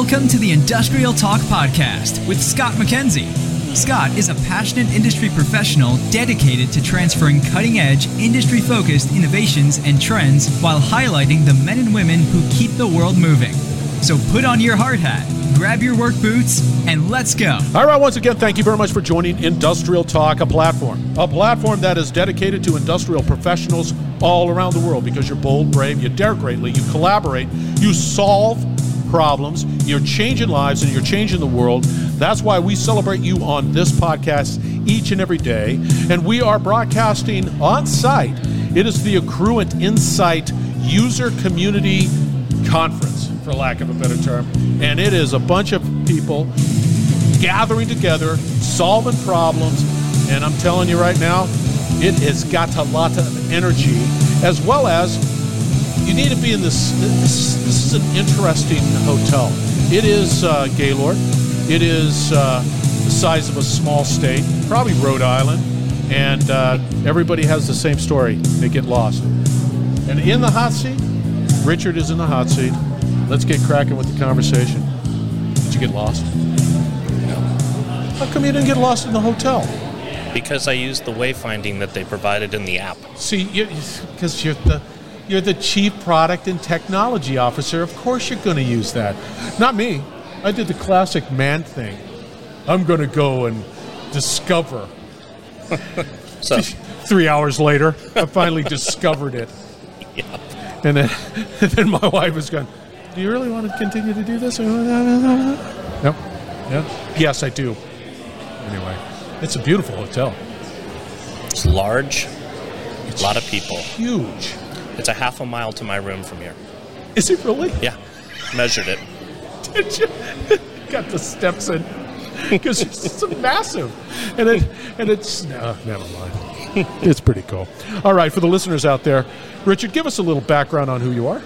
Welcome to the Industrial Talk Podcast with Scott Mackenzie. Scott is a passionate industry professional dedicated to transferring cutting edge, industry focused innovations and trends while highlighting the men and women who keep the world moving. So put on your hard hat, grab your work boots, and let's go. All right, once again, thank you very much for joining Industrial Talk, a platform. A platform that is dedicated to industrial professionals all around the world because you're bold, brave, you dare greatly, you collaborate, you solve problems, you're changing lives, and you're changing the world. That's why we celebrate you on this podcast each and every day. And we are broadcasting on site. It is the Accruent Insight User Community Conference, for lack of a better term. And it is a bunch of people gathering together, solving problems. And I'm telling you right now, it has got a lot of energy, as well as you need to be in this. This, this is an interesting hotel. It is uh, Gaylord. It is uh, the size of a small state, probably Rhode Island, and uh, everybody has the same story. They get lost. And in the hot seat, Richard is in the hot seat. Let's get cracking with the conversation. Did you get lost? No. How come you didn't get lost in the hotel? Because I used the wayfinding that they provided in the app. See, because you, are the you're the chief product and technology officer. Of course, you're going to use that. Not me. I did the classic man thing. I'm going to go and discover. so, three hours later, I finally discovered it. Yeah. And then, and then my wife was going, "Do you really want to continue to do this?" No. Yeah. Yes, I do. Anyway, it's a beautiful hotel. It's large. It's a lot of people. Huge. It's a half a mile to my room from here. Is it really? Yeah. Measured it. Did you? Got the steps in. Because it's so massive. And, it, and it's, no, never mind. it's pretty cool. All right, for the listeners out there, Richard, give us a little background on who you are.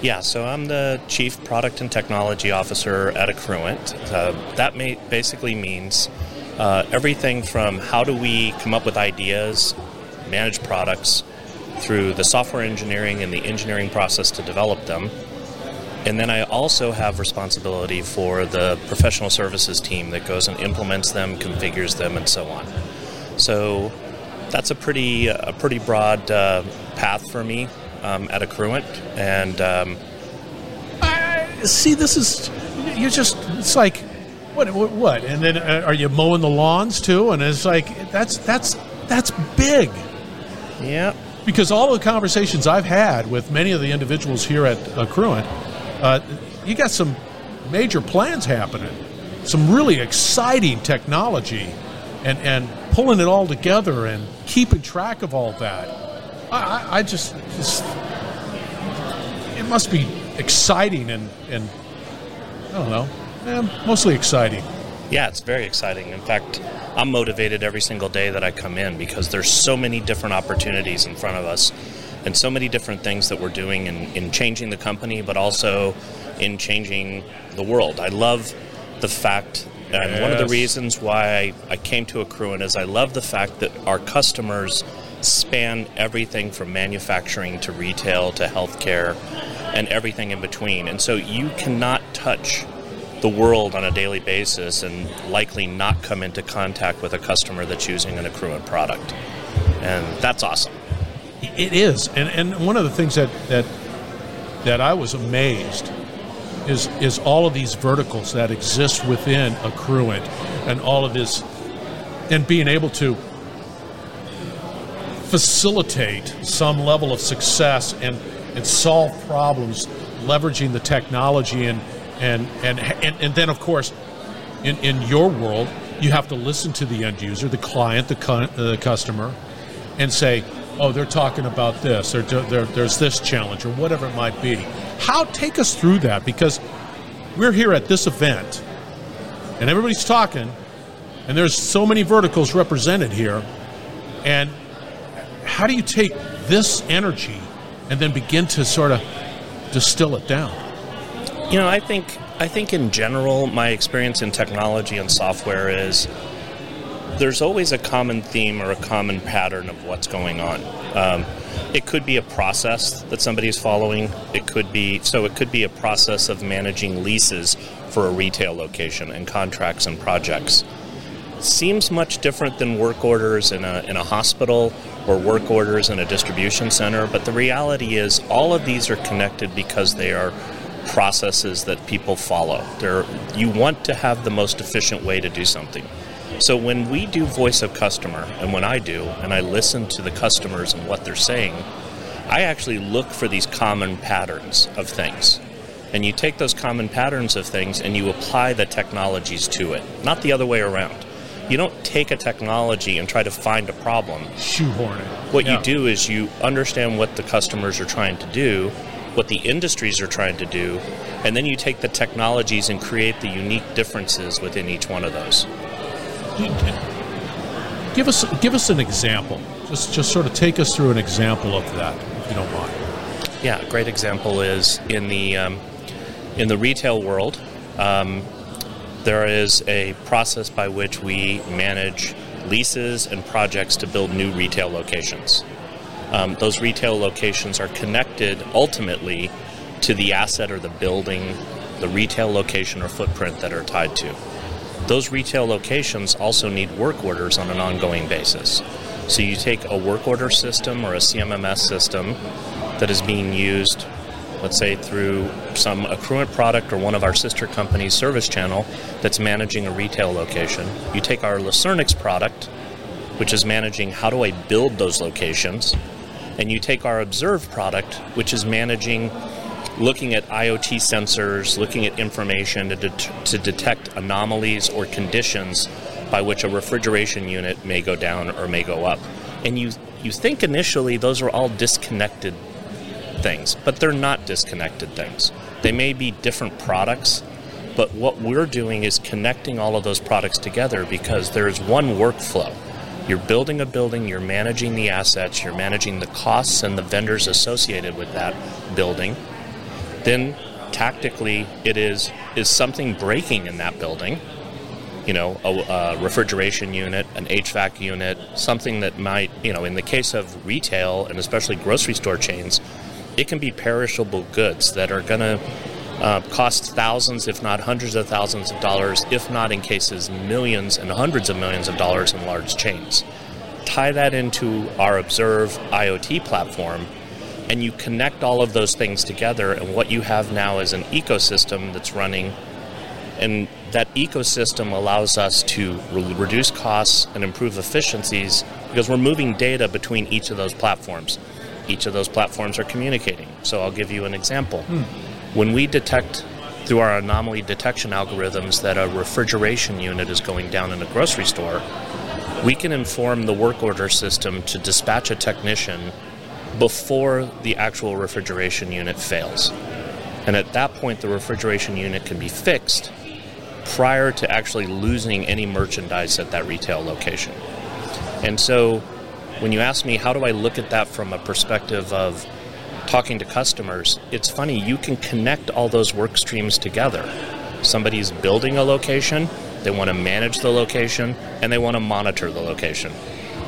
Yeah, so I'm the Chief Product and Technology Officer at Accruent. Uh, that may, basically means uh, everything from how do we come up with ideas, manage products, through the software engineering and the engineering process to develop them. And then I also have responsibility for the professional services team that goes and implements them, configures them, and so on. So that's a pretty a pretty broad uh, path for me um, at Accruent. And um, I, see, this is you're just it's like what what, what? and then uh, are you mowing the lawns too? And it's like that's that's that's big. Yeah, because all the conversations I've had with many of the individuals here at Accruent, uh, you got some major plans happening, some really exciting technology, and and pulling it all together and keeping track of all that. I, I just, just it must be exciting and and I don't know, eh, mostly exciting. Yeah, it's very exciting. In fact, I'm motivated every single day that I come in because there's so many different opportunities in front of us and so many different things that we're doing in, in changing the company, but also in changing the world. I love the fact, and yes. one of the reasons why I, came to Accruent is I love the fact that our customers span everything from manufacturing to retail to healthcare and everything in between. And so you cannot touch the world on a daily basis and likely not come into contact with a customer that's using an Accruent product. And that's awesome. It is. And, and one of the things that, that, that I was amazed is, is all of these verticals that exist within Accruent and all of this, and being able to facilitate some level of success and, and solve problems leveraging the technology and and and and, and then of course in, in your world you have to listen to the end user the client the, cu- the customer and say oh they're talking about this or there's this challenge or whatever it might be. How take us through that because we're here at this event and everybody's talking and there's so many verticals represented here and how do you take this energy and then begin to sort of distill it down you know, I think I think in general, my experience in technology and software is there's always a common theme or a common pattern of what's going on. Um, It could be a process that somebody is following. It could be so it could be a process of managing leases for a retail location and contracts and projects. Seems much different than work orders in a, in a hospital or work orders in a distribution center, but the reality is all of these are connected because they are processes that people follow. They're, you want to have the most efficient way to do something. So when we do voice of customer, and when I do, and I listen to the customers and what they're saying, I actually look for these common patterns of things. And you take those common patterns of things and you apply the technologies to it, not the other way around. You don't take a technology and try to find a problem. Shoehorn it. What Yeah. you do is you understand what the customers are trying to do, what the industries are trying to do, and then you take the technologies and create the unique differences within each one of those. Give us give us an example. Just just sort of take us through an example of that, if you don't mind. Yeah, a great example is in the um, in the retail world. Um, there is a process by which we manage leases and projects to build new retail locations. Um, those retail locations are connected ultimately to the asset or the building, the retail location or footprint that are tied to. Those retail locations also need work orders on an ongoing basis. So you take a work order system or a CMMS system that is being used, let's say through some accruent product or one of our sister companies' ServiceChannel that's managing a retail location. You take our Lucernex product, which is managing how do I build those locations, and you take our Observe product, which is managing looking at IoT sensors, looking at information to, det- to detect anomalies or conditions by which a refrigeration unit may go down or may go up. And you, you think initially those are all disconnected things, but they're not disconnected things. They may be different products, but what we're doing is connecting all of those products together because there's one workflow. You're building a building, you're managing the assets, you're managing the costs and the vendors associated with that building. Then tactically it is is something breaking in that building you know, a, a refrigeration unit, an HVAC unit, something that might, you know, in the case of retail and especially grocery store chains, it can be perishable goods that are going to uh, cost thousands, if not hundreds of thousands of dollars, if not in cases millions and hundreds of millions of dollars in large chains. Tie that into our Observe IoT platform, and you connect all of those things together, and what you have now is an ecosystem that's running and that ecosystem allows us to re- reduce costs and improve efficiencies because we're moving data between each of those platforms. Each of those platforms are communicating. So I'll give you an example. When we detect through our anomaly detection algorithms that a refrigeration unit is going down in a grocery store, we can inform the work order system to dispatch a technician before the actual refrigeration unit fails. And at that point, the refrigeration unit can be fixed prior to actually losing any merchandise at that retail location. And so when you ask me, how do I look at that from a perspective of talking to customers, it's funny, you can connect all those work streams together. Somebody's building a location, they want to manage the location, and they want to monitor the location.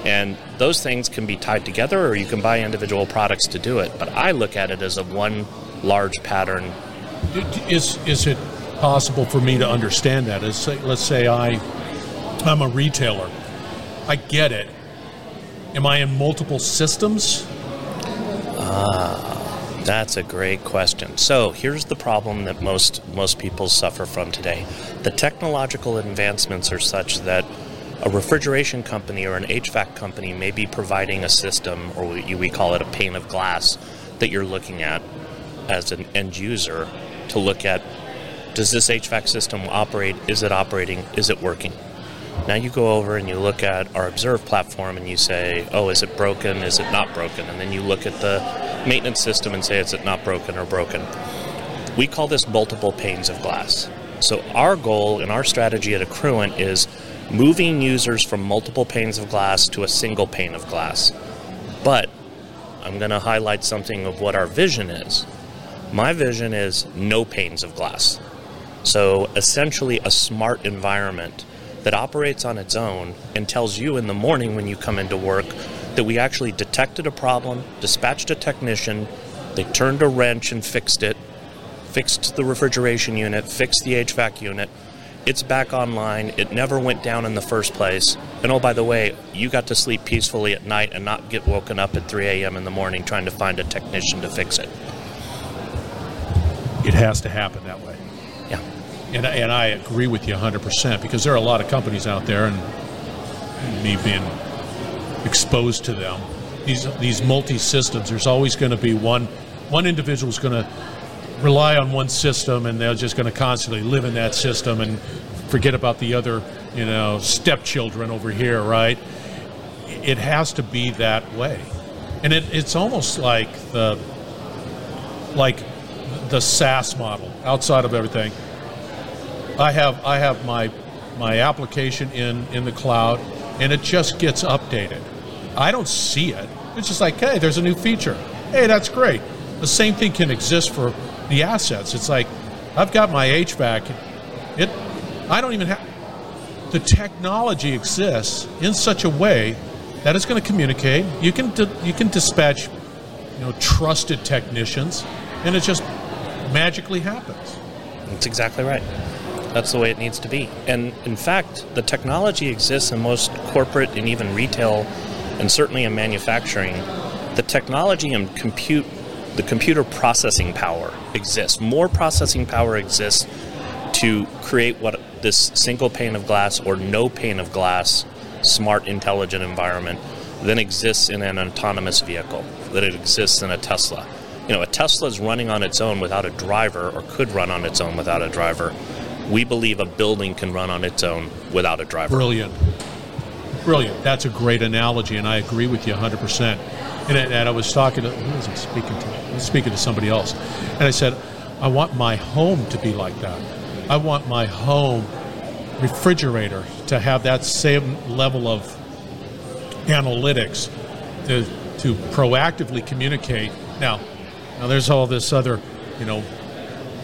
And those things can be tied together, or you can buy individual products to do it. But I look at it as a one large pattern Is is it possible for me to understand that? Let's say I I'm a retailer. I get it. Am I in multiple systems? Uh, That's a great question. So here's the problem that most most people suffer from today. The technological advancements are such that a refrigeration company or an HVAC company may be providing a system, or we, we call it a pane of glass, that you're looking at as an end user to look at does this HVAC system operate? Is it operating? Is it working? Now you go over and you look at our Observe platform and you say, oh, is it broken? Is it not broken? And then you look at the maintenance system and say, is it not broken or broken? We call this multiple panes of glass. So our goal and our strategy at Accruent is moving users from multiple panes of glass to a single pane of glass. But I'm going to highlight something of what our vision is. My vision is no panes of glass. So essentially, a smart environment that operates on its own and tells you in the morning when you come into work that we actually detected a problem, dispatched a technician, they turned a wrench and fixed it, fixed the refrigeration unit, fixed the HVAC unit. It's back online. It never went down in the first place. And oh, by the way, you got to sleep peacefully at night and not get woken up at 3 a.m. in the morning trying to find a technician to fix it. It has to happen that way. And, and I agree with you 100% because there are a lot of companies out there, and me being exposed to them, these, these multi systems, there's always going to be one, one individual is going to rely on one system and they're just going to constantly live in that system and forget about the other, you know, stepchildren over here, right? It has to be that way. And it, it's almost like the like the SaaS model outside of everything. I have I have my my application in in the cloud and it just gets updated. I don't see it. It's just like, hey, there's a new feature. Hey, that's great. The same thing can exist for the assets. It's like I've got my HVAC. It I don't even have the technology exists in such a way that it's going to communicate. You can you can dispatch you know trusted technicians, and it just magically happens. That's exactly right. That's the way it needs to be. And in fact, the technology exists in most corporate and even retail, and certainly in manufacturing. The technology and compute the computer processing power exists. More processing power exists to create what this single pane of glass or no pane of glass smart intelligent environment than exists in an autonomous vehicle that it exists in a Tesla. You know, a Tesla is running on its own without a driver or could run on its own without a driver. We believe a building can run on its own without a driver. Brilliant. Brilliant. That's a great analogy, and I agree with you 100%. And, and I was talking to, who was I speaking to? I was speaking to somebody else. And I said, I want my home to be like that. I want my home refrigerator to have that same level of analytics to, to proactively communicate. Now, now there's all this other, you know,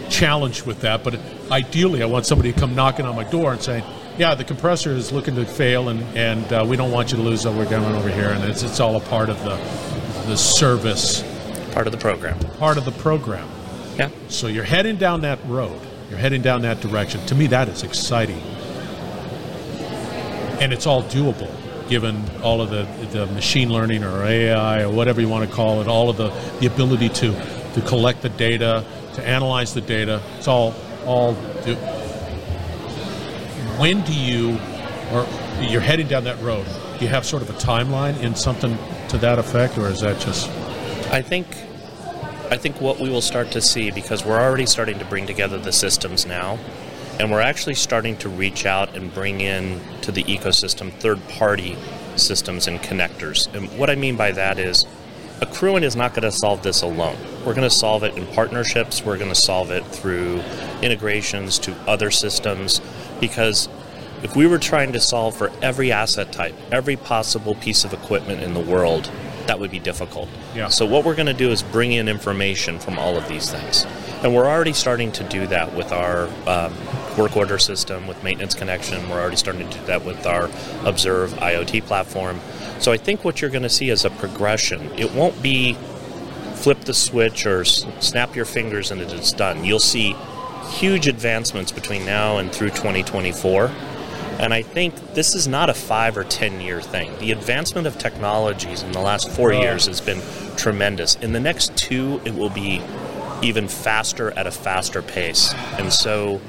challenge with that, but ideally I want somebody to come knocking on my door and saying, yeah, the compressor is looking to fail, and, and uh, we don't want you to lose what we're going over here, and it's, it's all a part of the the service, part of the program, part of the program. Yeah. So you're heading down that road. You're heading down that direction. To me, that is exciting, and it's all doable given all of the, the machine learning or AI or whatever you want to call it, all of the, the ability to, to collect the data, to analyze the data. It's all all do, when do you, or you're heading down that road, do you have sort of a timeline in something to that effect, or is that just? I think, I think what we will start to see because we're already starting to bring together the systems now, and we're actually starting to reach out and bring in to the ecosystem third-party systems and connectors. And what I mean by that is, Accruent is not going to solve this alone. We're going to solve it in partnerships. We're going to solve it through integrations to other systems because if we were trying to solve for every asset type, every possible piece of equipment in the world, that would be difficult. Yeah. So what we're going to do is bring in information from all of these things. And we're already starting to do that with our um, work order system, with maintenance connection. We're already starting to do that with our Observe IoT platform. So I think what you're going to see is a progression. It won't be flip the switch or snap your fingers and it's done. You'll see huge advancements between now and through 2024. And I think this is not a five or 10 year thing. The advancement of technologies in the last four years has been tremendous. In the next two, it will be even faster at a faster pace. And so,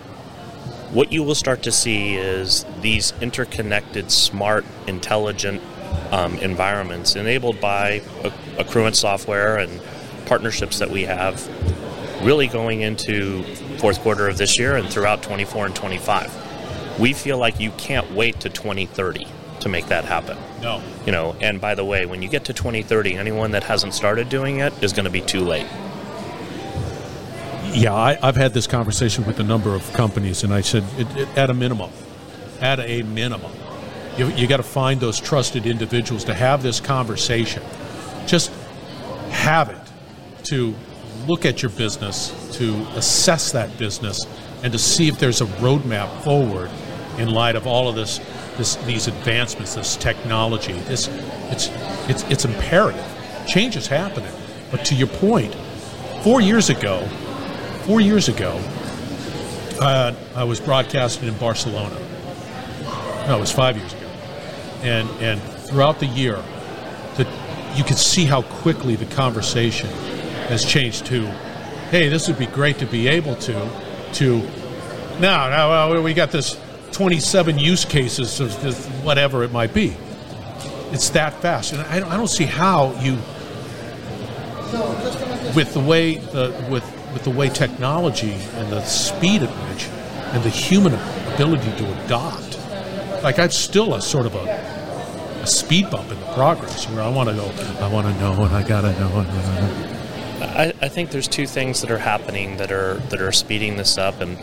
what you will start to see is these interconnected, smart, intelligent um, environments enabled by Accruent software and partnerships that we have really going into fourth quarter of this year and throughout 24 and 25. We feel like you can't wait to 2030 to make that happen. No. You know, and by the way, when you get to 2030, anyone that hasn't started doing it is going to be too late. Yeah, I, have had this conversation with a number of companies, and I said, it, it, at a minimum, at a minimum, you, you got to find those trusted individuals to have this conversation. Just have it to look at your business, to assess that business, and to see if there's a roadmap forward in light of all of this this these advancements, this technology. This it's it's it's imperative. Change is happening. But to your point, four years ago, four years ago, uh, I was broadcasting in Barcelona. No, it was five years ago, and and throughout the year, that you could see how quickly the conversation has changed to, hey, this would be great to be able to, to, now, now we got this 27 use cases of this, whatever it might be. It's that fast, and I, I don't see how you, with the way the with with the way technology and the speed at which, and the human ability to adopt, like I'm still a sort of a, a speed bump in the progress where I want to go, I want to know, and I gotta know, and I, I think there's two things that are happening that are that are speeding this up, and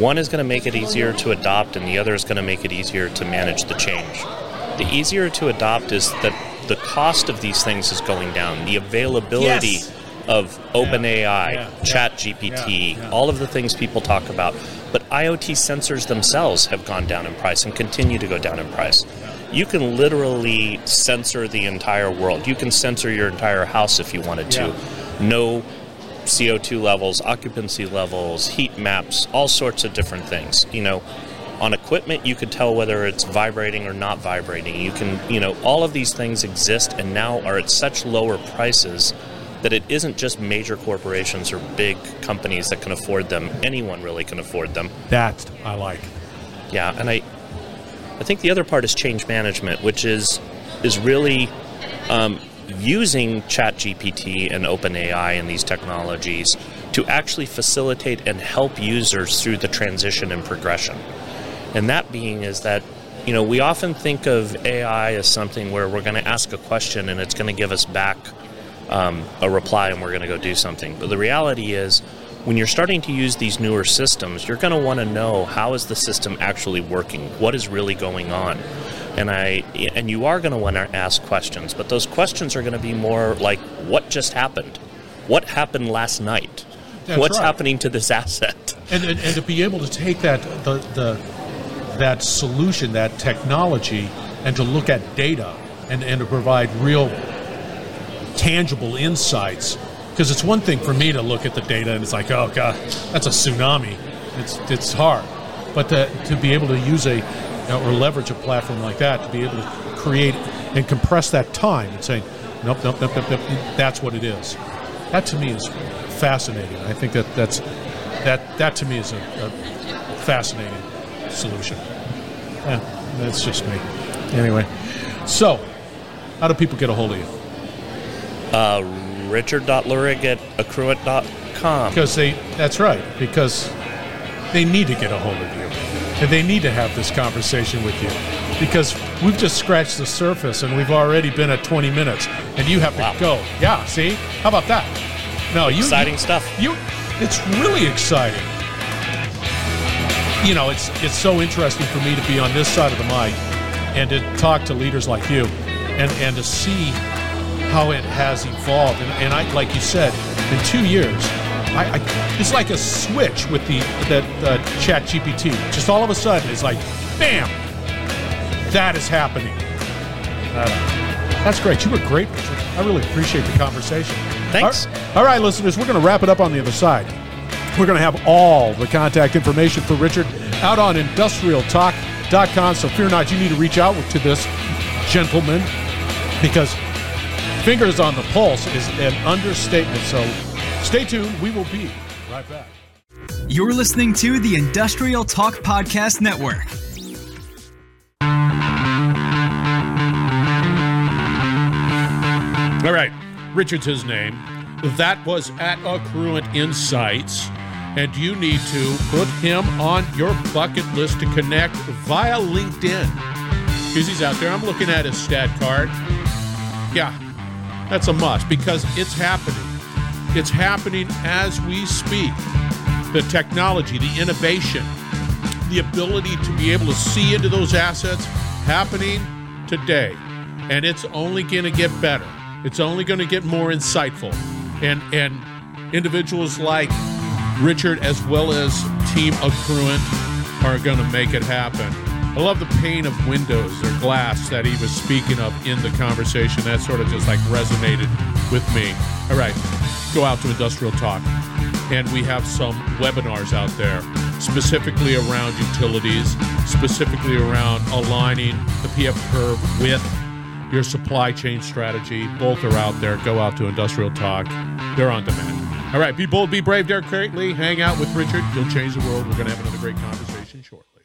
one is going to make it easier to adopt, and the other is going to make it easier to manage the change. The easier to adopt is that the cost of these things is going down. The availability Yes. Of OpenAI, yeah, Chat GPT, yeah, yeah. all of the things people talk about. But IoT sensors themselves have gone down in price and continue to go down in price. You can literally sensor the entire world. You can sensor your entire house if you wanted to. No CO2 levels, occupancy levels, heat maps, all sorts of different things. You know, on equipment, you could tell whether it's vibrating or not vibrating. You can, you know, all of these things exist and now are at such lower prices that it isn't just major corporations or big companies that can afford them. Anyone really can afford them. that I like. Yeah, and I, I think the other part is change management, which is is really um, using ChatGPT and OpenAI and these technologies to actually facilitate and help users through the transition and progression. And that being is that you know we often think of AI as something where we're going to ask a question and it's going to give us back um, a reply and we're going to go do something. But the reality is, when you're starting to use these newer systems, you're going to want to know how is the system actually working, what is really going on, and I and you are going to want to ask questions. But those questions are going to be more like, what just happened? What happened last night? That's What's right. happening to this asset? and, and, and to be able to take that the, the that solution, that technology, and to look at data and, and to provide real tangible insights. Because it's one thing for me to look at the data and it's like, oh god, that's a tsunami. It's it's hard, but to, to be able to use a or leverage a platform like that to be able to create and compress that time and say, nope, nope, nope, nope, nope, that's what it is. That to me is fascinating. I think that that's that that to me is a, a fascinating solution. Yeah, that's just me. Anyway, so how do people get a hold of you? Uh, Richard.leurig at accruent.com. Because they that's right. Because they need to get a hold of you, and they need to have this conversation with you. Because we've just scratched the surface, and we've already been at 20 minutes, and you have Wow. to go. Yeah, see? How about that? No, you Exciting you- stuff. You, it's really exciting. You know, it's it's so interesting for me to be on this side of the mic and to talk to leaders like you, and and to see how it has evolved. And, and I, like you said, in two years, I, I it's like a switch with the the, the Chat GPT. Just all of a sudden, it's like, bam, that is happening. Uh, that's great. You were great, Richard. I really appreciate the conversation. Thanks. All right, all right, listeners, we're going to wrap it up on the other side. We're going to have all the contact information for Richard out on industrialtalk.com. So fear not, you need to reach out to this gentleman because fingers on the pulse is an understatement. So stay tuned. We will be right back. You're listening to the Industrial Talk Podcast Network. All right, Richard's his name. That was at Accruent Insights. And you need to put him on your bucket list to connect via LinkedIn. Because he's out there. I'm looking at his stat card. Yeah, that's a must because it's happening. It's happening as we speak. The technology, the innovation, the ability to be able to see into those assets happening today. And it's only going to get better. It's only going to get more insightful. And and individuals like Richard as well as Team Accruent are going to make it happen. I love the pane of windows or glass that he was speaking of in the conversation. That sort of just like resonated with me. All right, go out to Industrial Talk. And we have some webinars out there specifically around utilities, specifically around aligning the PF curve with your supply chain strategy. Both are out there. Go out to Industrial Talk. They're on demand. All right, be bold, be brave, dare greatly. Hang out with Richard. You'll change the world. We're going to have another great conversation shortly.